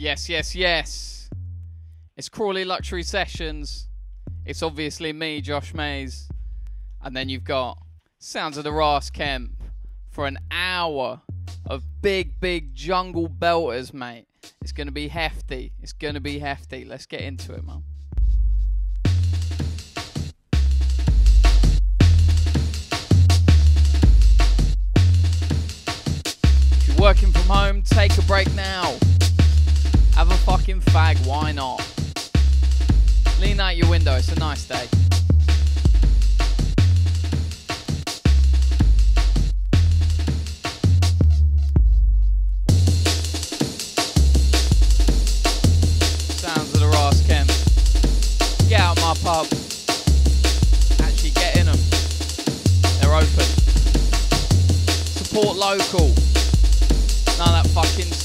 Yes, yes, yes. It's Crawley Luxury Sessions. It's obviously me, Josh Mays. And then you've got Sounds of the Raas Kemp for an hour of big, big jungle belters, mate. It's going to be hefty. It's going to be hefty. Let's get into it, man. If you're working from home, take a break now. Have a fucking fag, why not? Lean out your window, it's a nice day. Sounds of the Raas Kemp. Get out my pub. Actually get in them. They're open. Support local. Of that fucking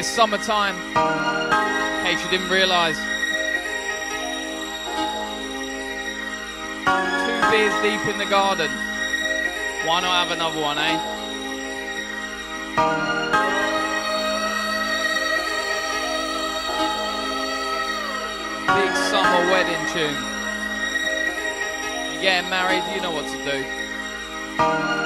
it's summertime. In case you didn't realise. Two beers deep in the garden. Why not have another one, eh? Big summer wedding tune. You're getting married, you know what to do.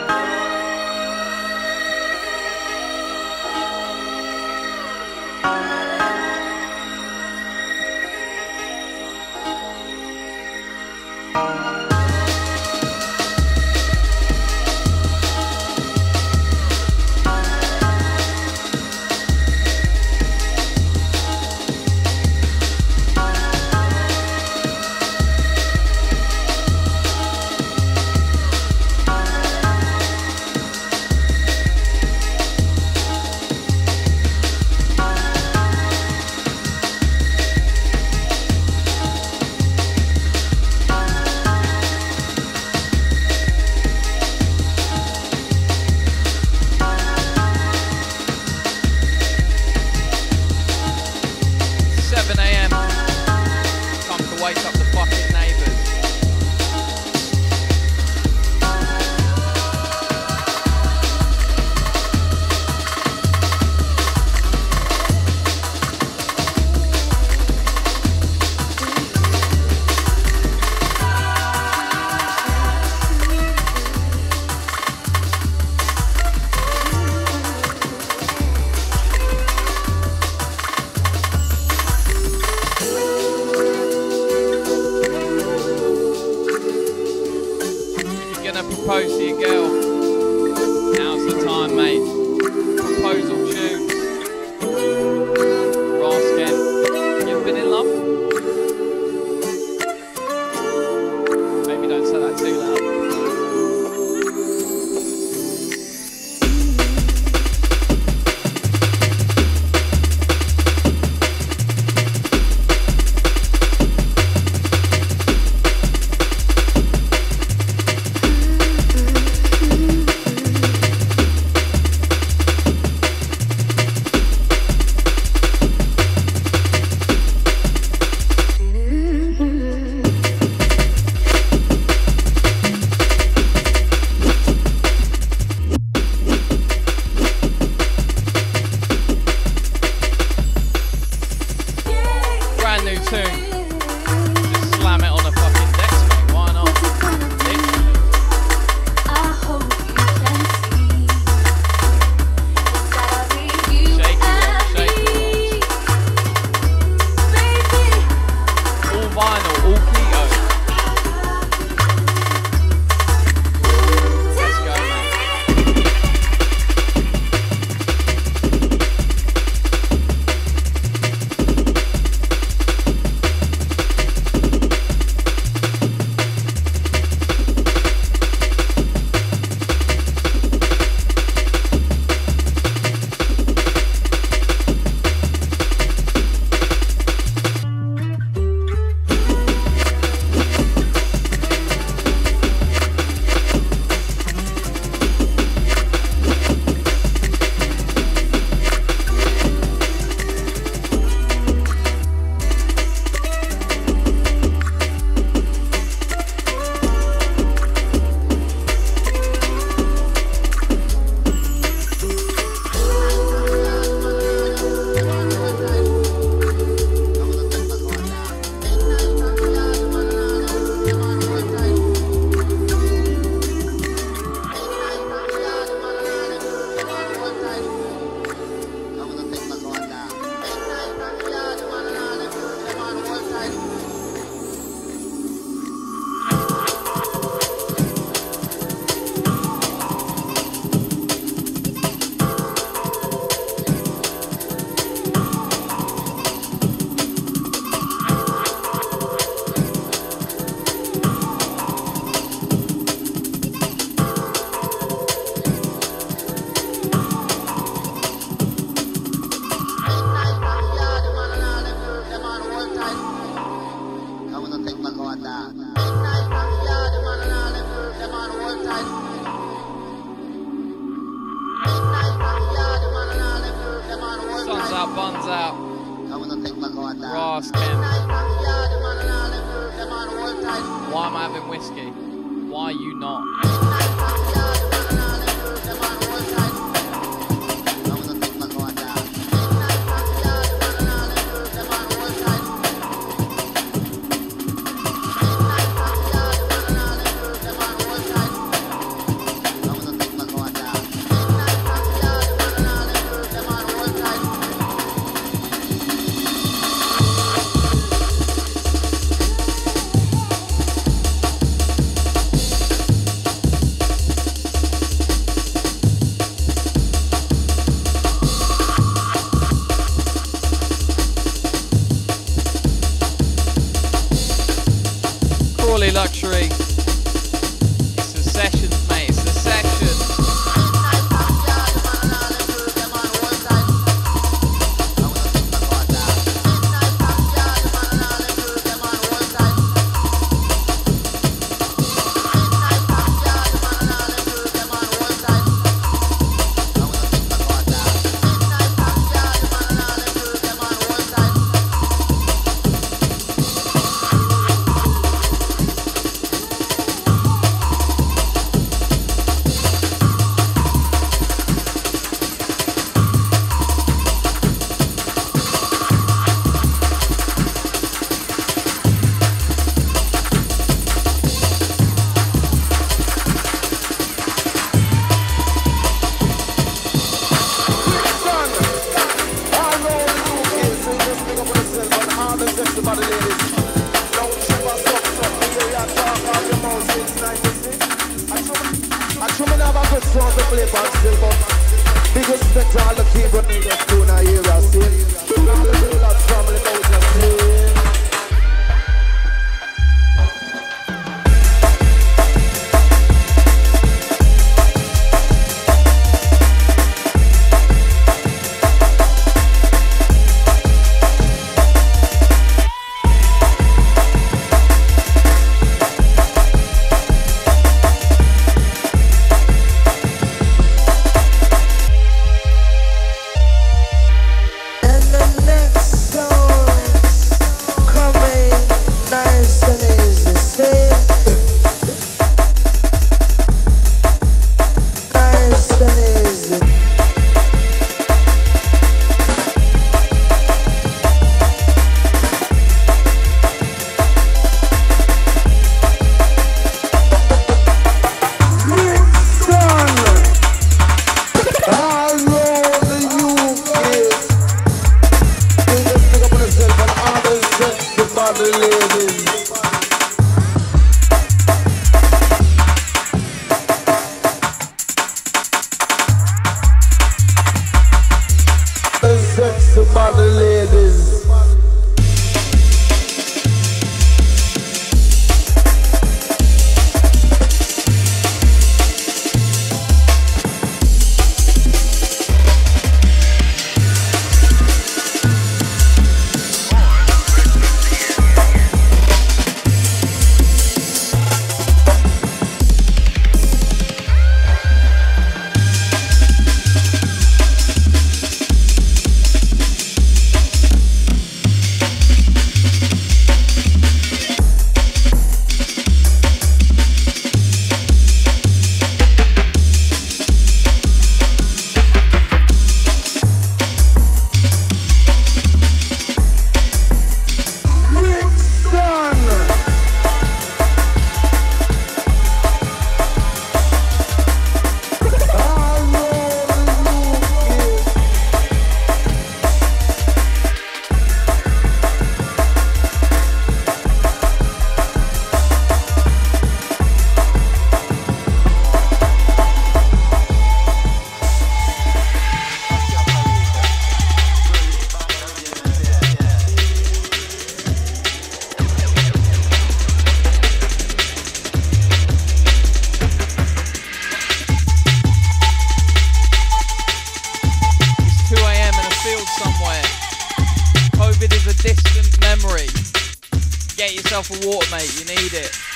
Yourself a water, mate. You need it.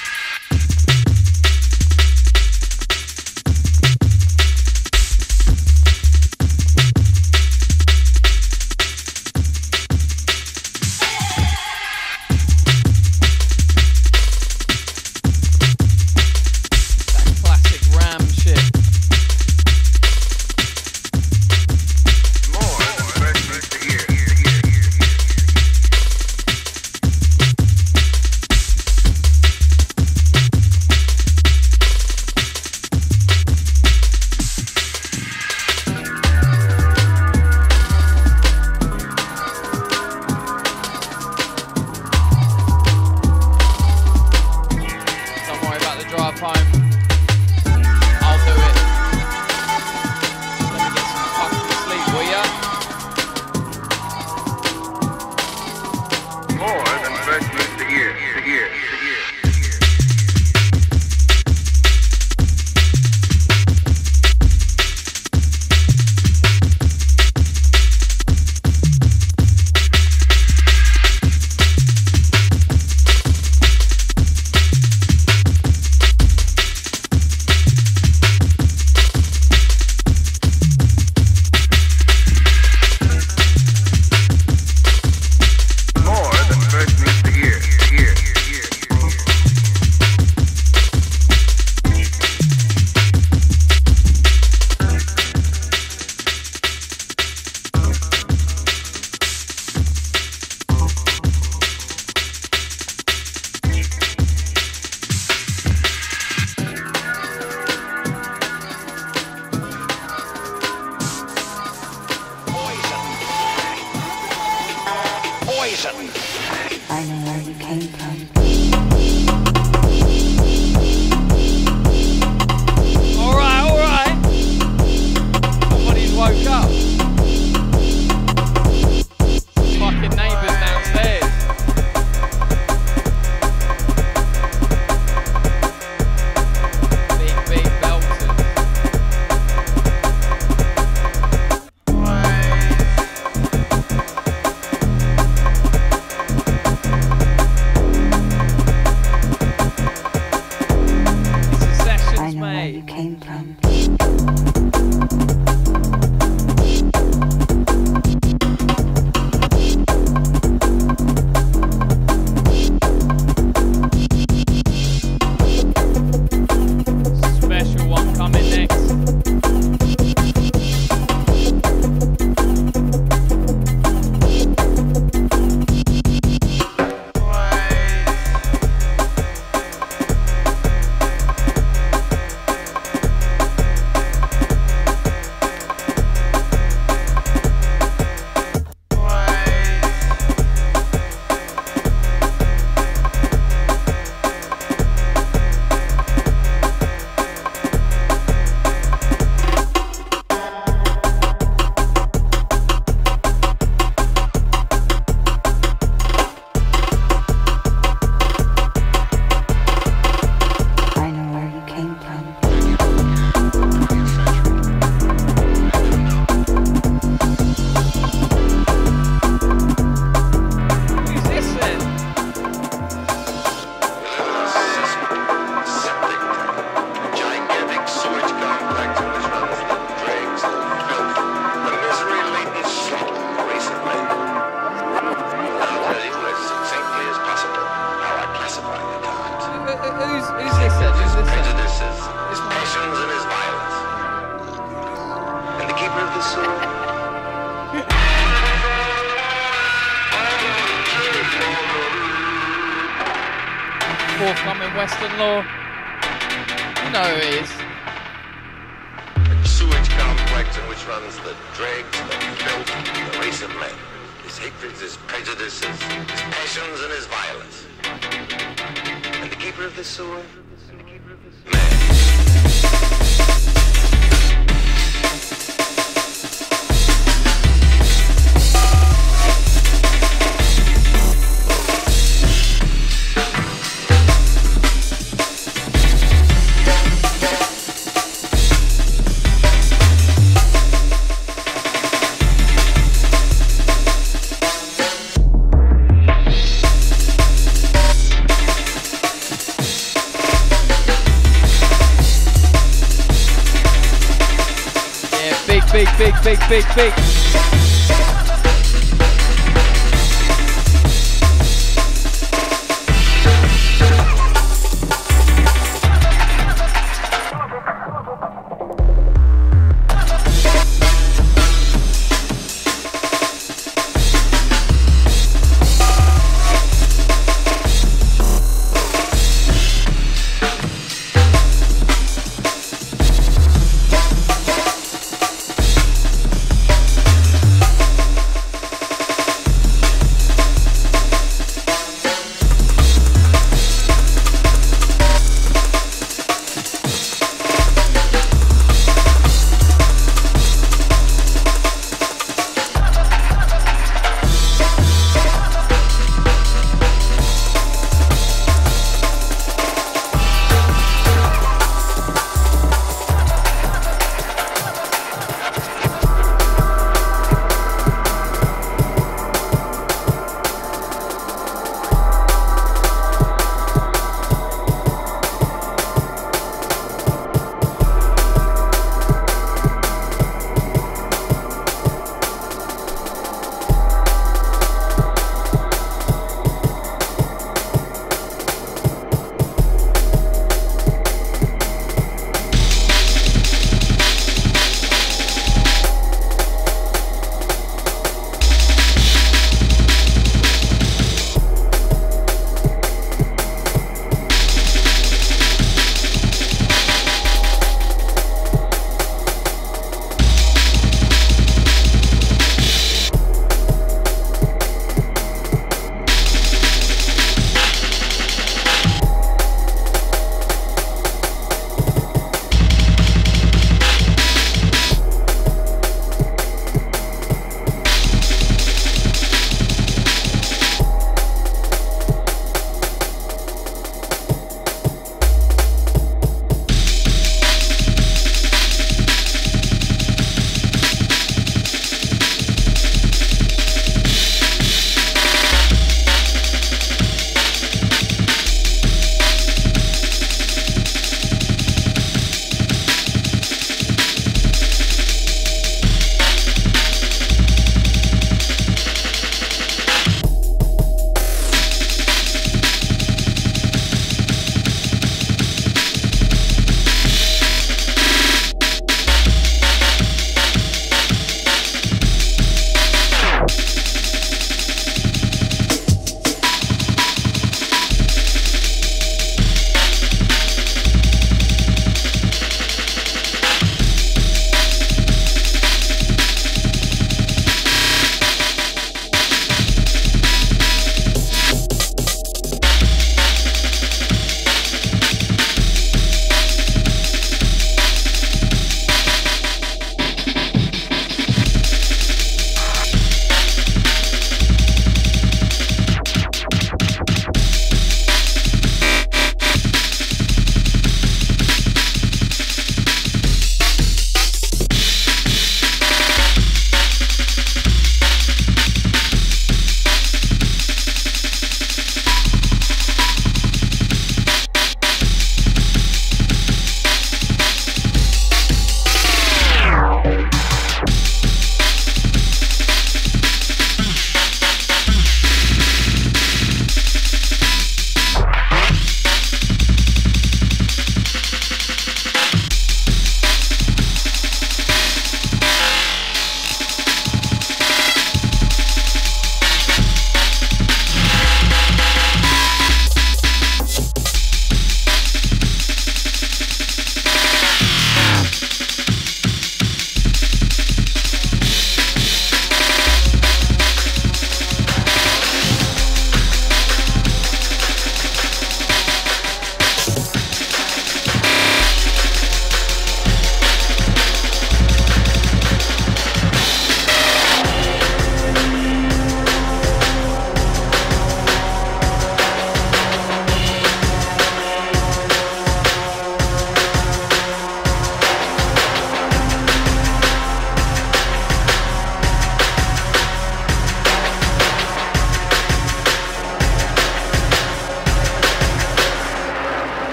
Big, big,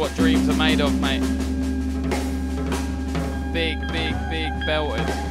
what dreams are made of, mate. Big, big, big belters.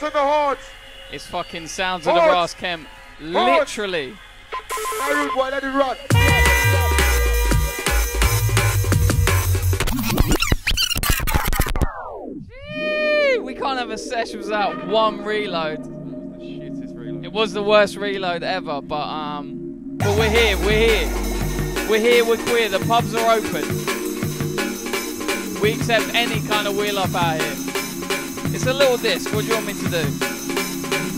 It is. Noise the horns. It's fucking sounds of the. Raas Kemp. Literally. Rude boy, let it run. We can't have a session without one reload. It was the worst reload ever, but um, but we're here, we're here, we're here, we're queer. The pubs are open. We accept any kind of wheel up out here. It's a little disc. What do you want me to do?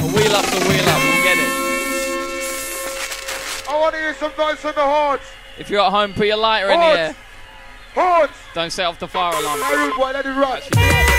A wheel up's a wheel up. We'll get it. I want to hear some noise from the horns. If you're at home, put your lighter in the Horns. air. Horns. Don't set off the fire alarm. Now rude boy, let it run.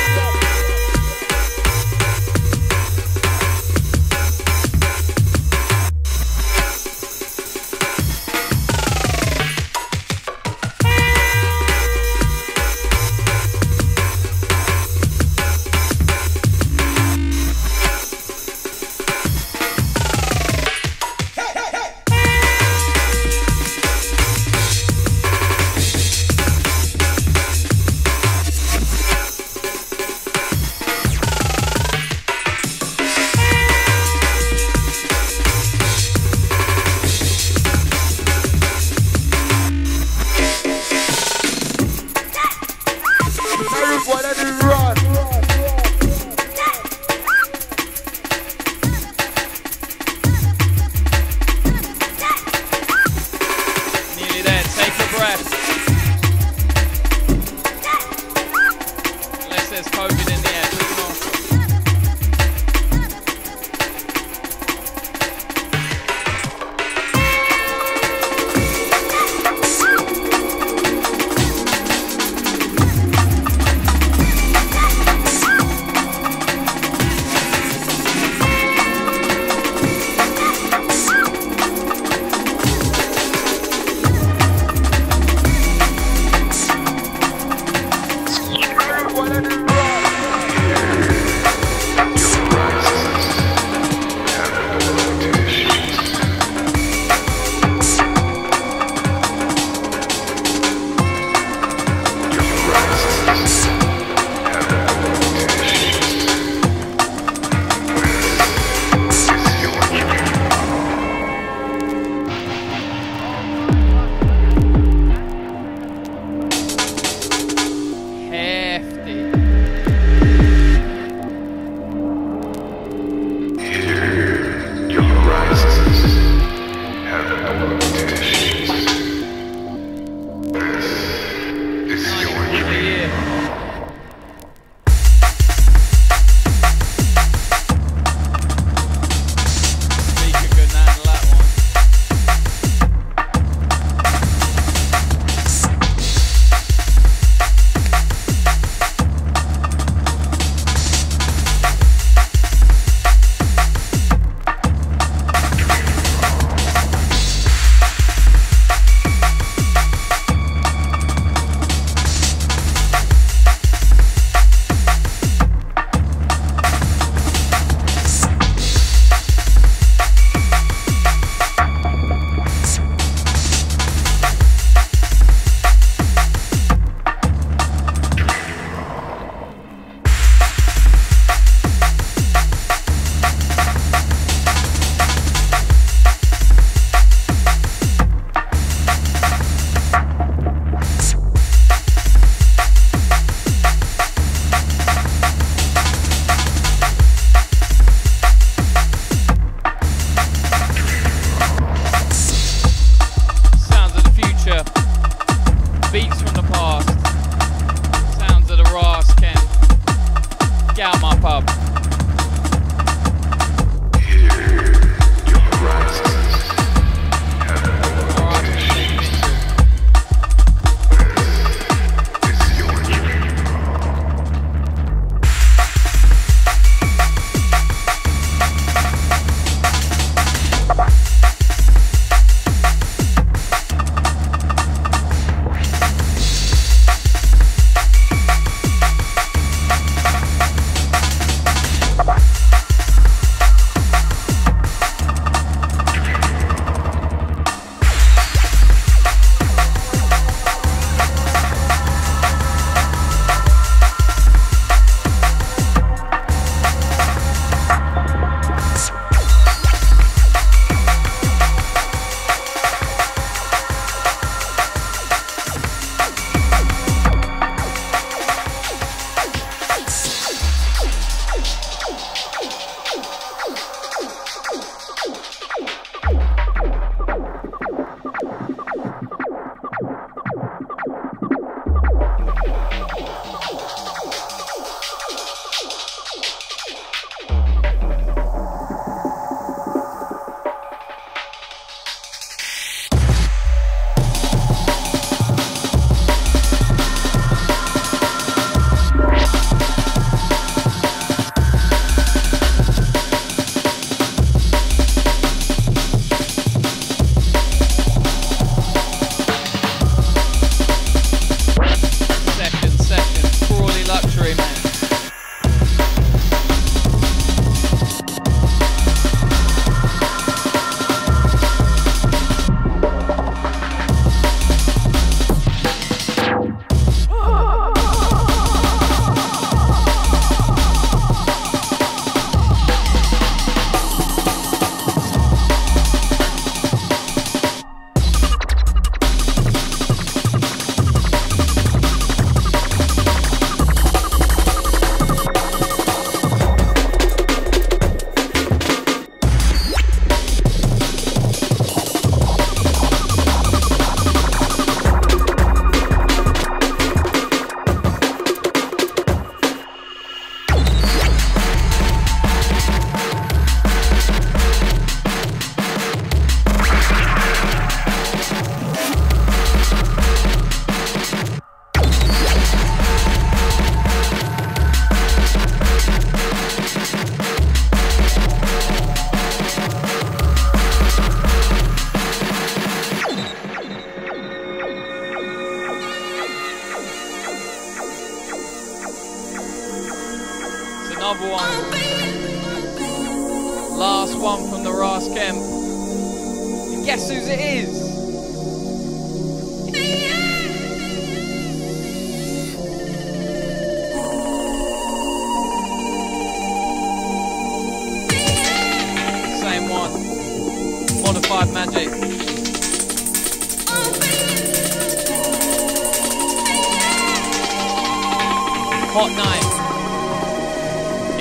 Hot night.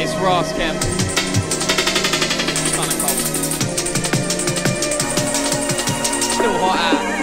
It's Raas Kemp. Still hot out.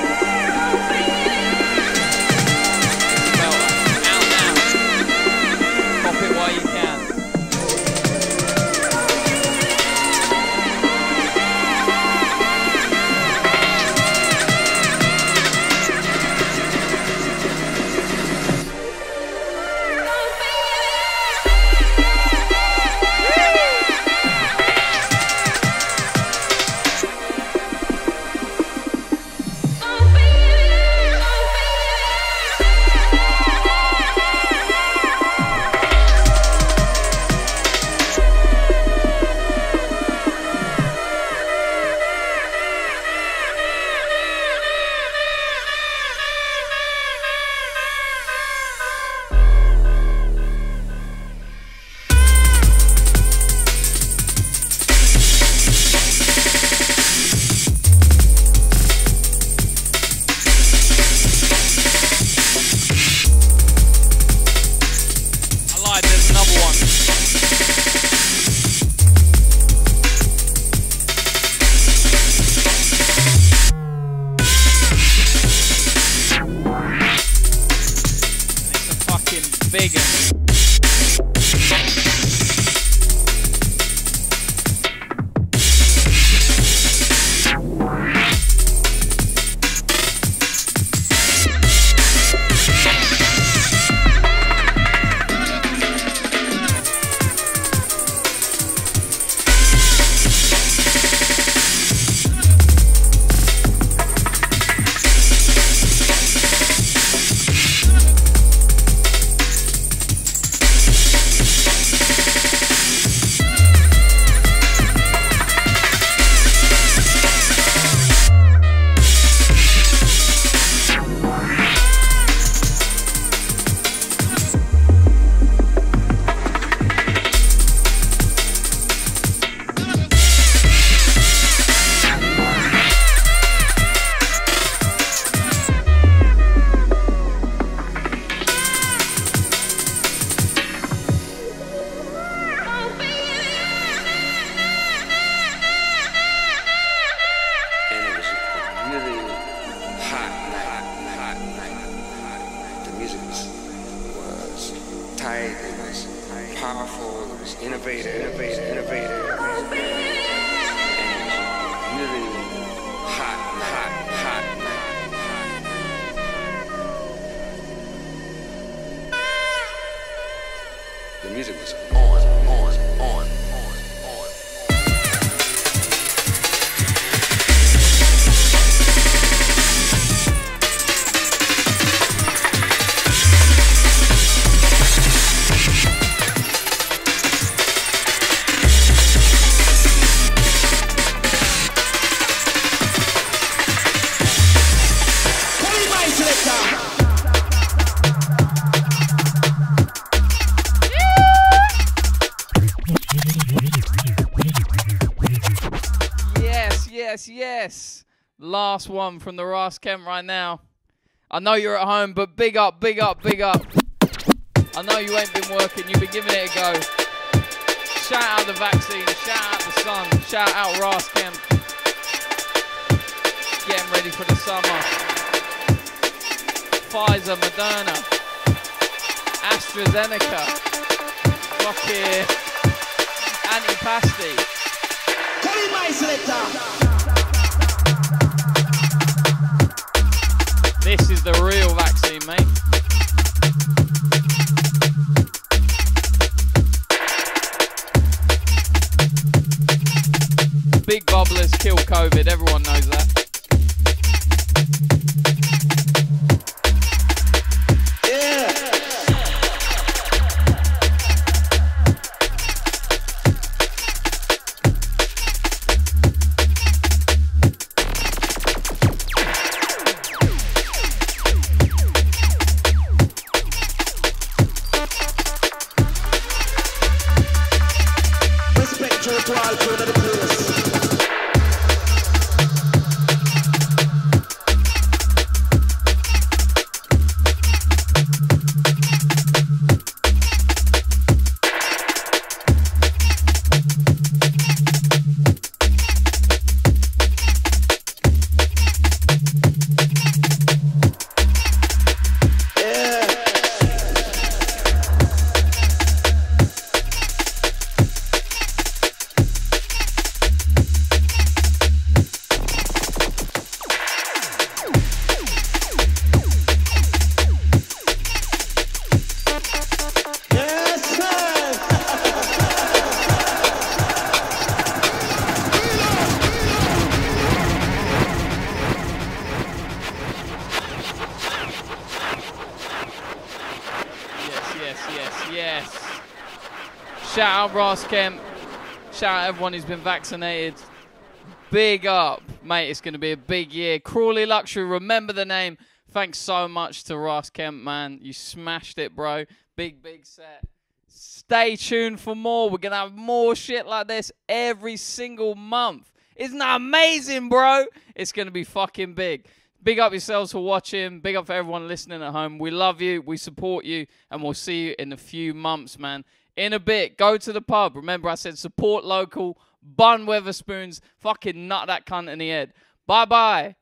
Last one from the Raas Kemp right now. I know you're at home, but big up, big up, big up. I know you ain't been working, you've been giving it a go. Shout out the vaccine, shout out the sun, shout out Raas Kemp. Getting ready for the summer. Pfizer, Moderna, AstraZeneca, fucking antipasti. This is the real vaccine, mate. Big bubblers kill COVID, everyone knows that. Yes. Kemp. Shout out everyone who's been vaccinated. Big up, mate. It's going to be a big year. Crawley Luxury, remember the name. Thanks so much to Raas Kemp, man. You smashed it, bro. Big, big set. Stay tuned for more. We're going to have more shit like this every single month. Isn't that amazing, bro? It's going to be fucking big. Big up yourselves for watching. Big up for everyone listening at home. We love you. We support you. And we'll see you in a few months, man. In a bit, go to the pub. Remember, I said support local. Bun Wetherspoons. Fucking nut that cunt in the head. Bye bye.